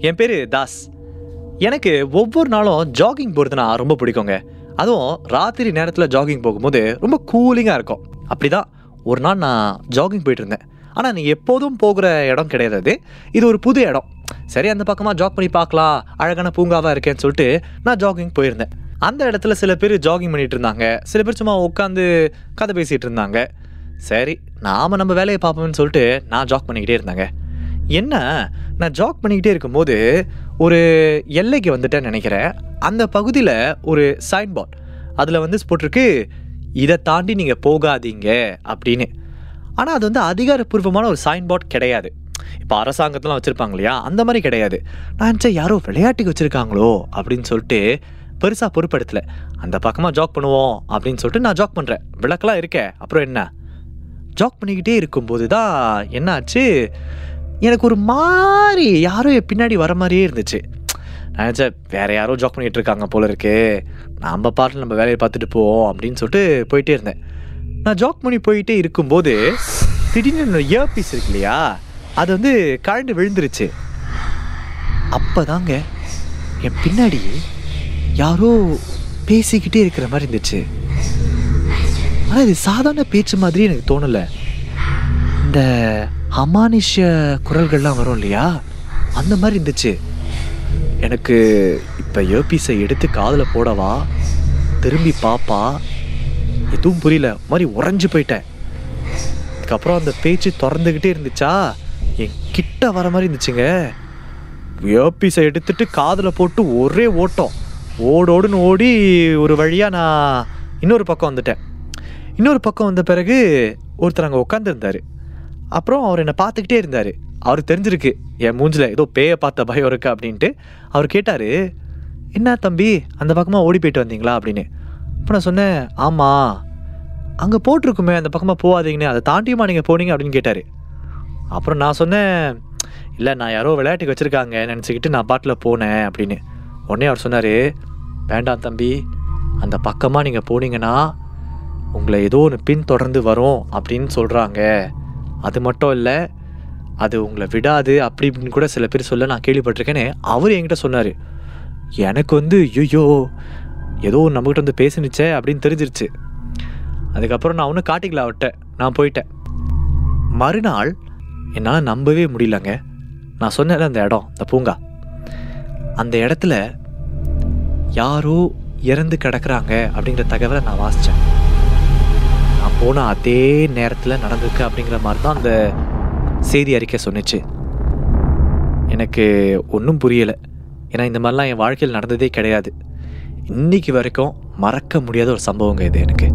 என் பேர் தாஸ். எனக்கு ஒவ்வொரு நாளும் ஜாகிங் போகிறதுனா ரொம்ப பிடிக்குங்க. அதுவும் ராத்திரி நேரத்தில் ஜாகிங் போகும்போது ரொம்ப கூலிங்காக இருக்கும். அப்படிதான் ஒரு நாள் நான் ஜாகிங் போயிட்டுருந்தேன் ஆனால் நீ எப்போதும் போகிற இடம் கிடையாது அது. இது ஒரு புது இடம். சரி அந்த பக்கமாக ஜாக் பண்ணி பார்க்கலாம். அழகான பூங்காவாக இருக்கேன்னு சொல்லிட்டு நான் ஜாகிங் போயிருந்தேன். அந்த இடத்துல சில பேர் ஜாகிங் பண்ணிட்டு இருந்தாங்க. சில பேர் சும்மா உட்காந்து கதை பேசிகிட்டு இருந்தாங்க. சரி நாம் நம்ம வேலையை பார்ப்போம்னு சொல்லிட்டு நான் ஜாக் பண்ணிக்கிட்டே இருந்தாங்க. என்ன? நான் ஜாக் பண்ணிக்கிட்டே இருக்கும்போது ஒரு எல்லைக்கு வந்துட்டேன்னு நினைக்கிறேன். அந்த பகுதியில் ஒரு சைன் போர்ட் அதில் வந்து போட்டிருக்கு இதை தாண்டி நீங்கள் போகாதீங்க அப்படின்னு. ஆனால் அது வந்து அதிகாரப்பூர்வமான ஒரு சைன் போர்ட் கிடையாது. இப்போ அரசாங்கத்தெலாம் வச்சுருப்பாங்க இல்லையா? அந்த மாதிரி கிடையாது. நான் நினச்சேன் யாரோ விளையாட்டுக்கு வச்சுருக்காங்களோ அப்படின்னு சொல்லிட்டு பெருசாக பொறுப்படுத்தலை அந்த பக்கமாக ஜாக் பண்ணுவோம் அப்படின்னு சொல்லிட்டு நான் ஜாக் பண்ணுறேன் விளக்கெல்லாம் இருக்கே அப்புறம் என்ன? ஜாக் பண்ணிக்கிட்டே இருக்கும்போது தான் என்னாச்சு? எனக்கு ஒரு மாதிரி யாரோ என் பின்னாடி வர மாதிரியே இருந்துச்சு. நான் நினச்சேன் வேற யாரோ ஜாக் பண்ணிட்டு இருக்காங்க போல இருக்கு. நம்ம பாட்டில் நம்ம வேலையை பார்த்துட்டு போவோம் அப்படின்னு சொல்லிட்டு போயிட்டே இருந்தேன். நான் ஜாக் பண்ணி போயிட்டே இருக்கும்போது திடீர்னு என்னோட இயர் பீஸ் இருக்கு இல்லையா? அது வந்து கழண்டு விழுந்துருச்சு. அப்போதாங்க என் பின்னாடி யாரோ பேசிக்கிட்டே இருக்கிற மாதிரி இருந்துச்சு. ஆனால் இது சாதாரண பேச்சு மாதிரி எனக்கு தோணலை. இந்த அமானுஷ குரல்கள்லாம் வரும் இல்லையா? அந்த மாதிரி இருந்துச்சு. எனக்கு இப்போ இயர்பீஸை எடுத்து காதில் போடவா திரும்பி பாப்பா எதுவும் புரியல. ஒரு மாதிரி உறைஞ்சு போயிட்டேன். அதுக்கப்புறம் அந்த பேச்சு திறந்துக்கிட்டே இருந்துச்சா? என் கிட்ட வர மாதிரி இருந்துச்சுங்க. இயர்பீஸை எடுத்துட்டு காதில் போட்டு ஒரே ஓட்டம். ஓடோடுன்னு ஓடி ஒரு வழியாக நான் இன்னொரு பக்கம் வந்துட்டேன். இன்னொரு பக்கம் வந்த பிறகு ஒருத்தர் அங்கே உட்காந்துருந்தாரு அப்புறம் அவர் என்னை பார்த்துக்கிட்டே இருந்தார். அவர் தெரிஞ்சிருக்கு என் மூஞ்சில் ஏதோ பேயை பார்த்த பயம் இருக்கு அப்படின்ட்டு. அவர் கேட்டார் என்ன தம்பி அந்த பக்கமாக ஓடி போயிட்டு வந்தீங்களா? அப்படின்னு. அப்போ நான் சொன்னேன் ஆமாம் அங்கே போட்டிருக்குமே அந்த பக்கமாக போகாதீங்கன்னு அதை தாண்டியுமா நீங்கள் போனீங்க? அப்படின்னு கேட்டார். அப்புறம் நான் சொன்னேன் இல்லை நான் யாரோ விளையாட்டுக்கு வச்சுருக்காங்க. நினச்சிக்கிட்டு நான் பாட்டில் போனேன். அப்படின்னு. உடனே அவர் சொன்னார் வேண்டாம் தம்பி. அந்த பக்கமாக நீங்கள் போனீங்கன்னா உங்களை ஏதோ ஒன்று பின் தொடர்ந்து வரும். அப்படின்னு சொல்கிறாங்க அது மட்டும் இல்லை அது உங்களை விடாது அப்படி இப்படின்னு கூட சில பேர் சொல்ல நான் கேள்விப்பட்டிருக்கேன்னு அவர் என்கிட்ட சொன்னார். எனக்கு வந்து ஐயோ ஏதோ நம்மகிட்ட வந்து பேசினுச்சே அப்படின்னு தெரிஞ்சிருச்சு. அதுக்கப்புறம் நான் ஒன்றும் காட்டிக்கல அவட்ட நான் போயிட்டேன். மறுநாள் என்னால் நம்பவே முடியலங்க. நான் சொன்னேன் அந்த இடம் அந்த பூங்கா. அந்த இடத்துல யாரோ இறந்து கிடக்குறாங்க அப்படிங்கிற தகவலை நான் வாசித்தேன் நான் போன அதே நேரத்தில் நடந்திருக்கு அப்படிங்கிற மாதிரி தான் அந்த செய்தி அறிக்கை சொன்னிச்சு. எனக்கு ஒன்றும் புரியலை. ஏன்னா இந்த மாதிரிலாம் என் வாழ்க்கையில் நடந்ததே கிடையாது. இன்னைக்கு வரைக்கும் மறக்க முடியாத ஒரு சம்பவங்க இது எனக்கு.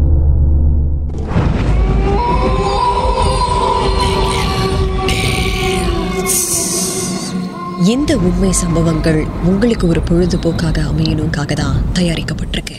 இந்த உண்மை சம்பவங்கள் உங்களுக்கு ஒரு பொழுதுபோக்காக அமையணுக்காக தான் தயாரிக்கப்பட்டிருக்கு?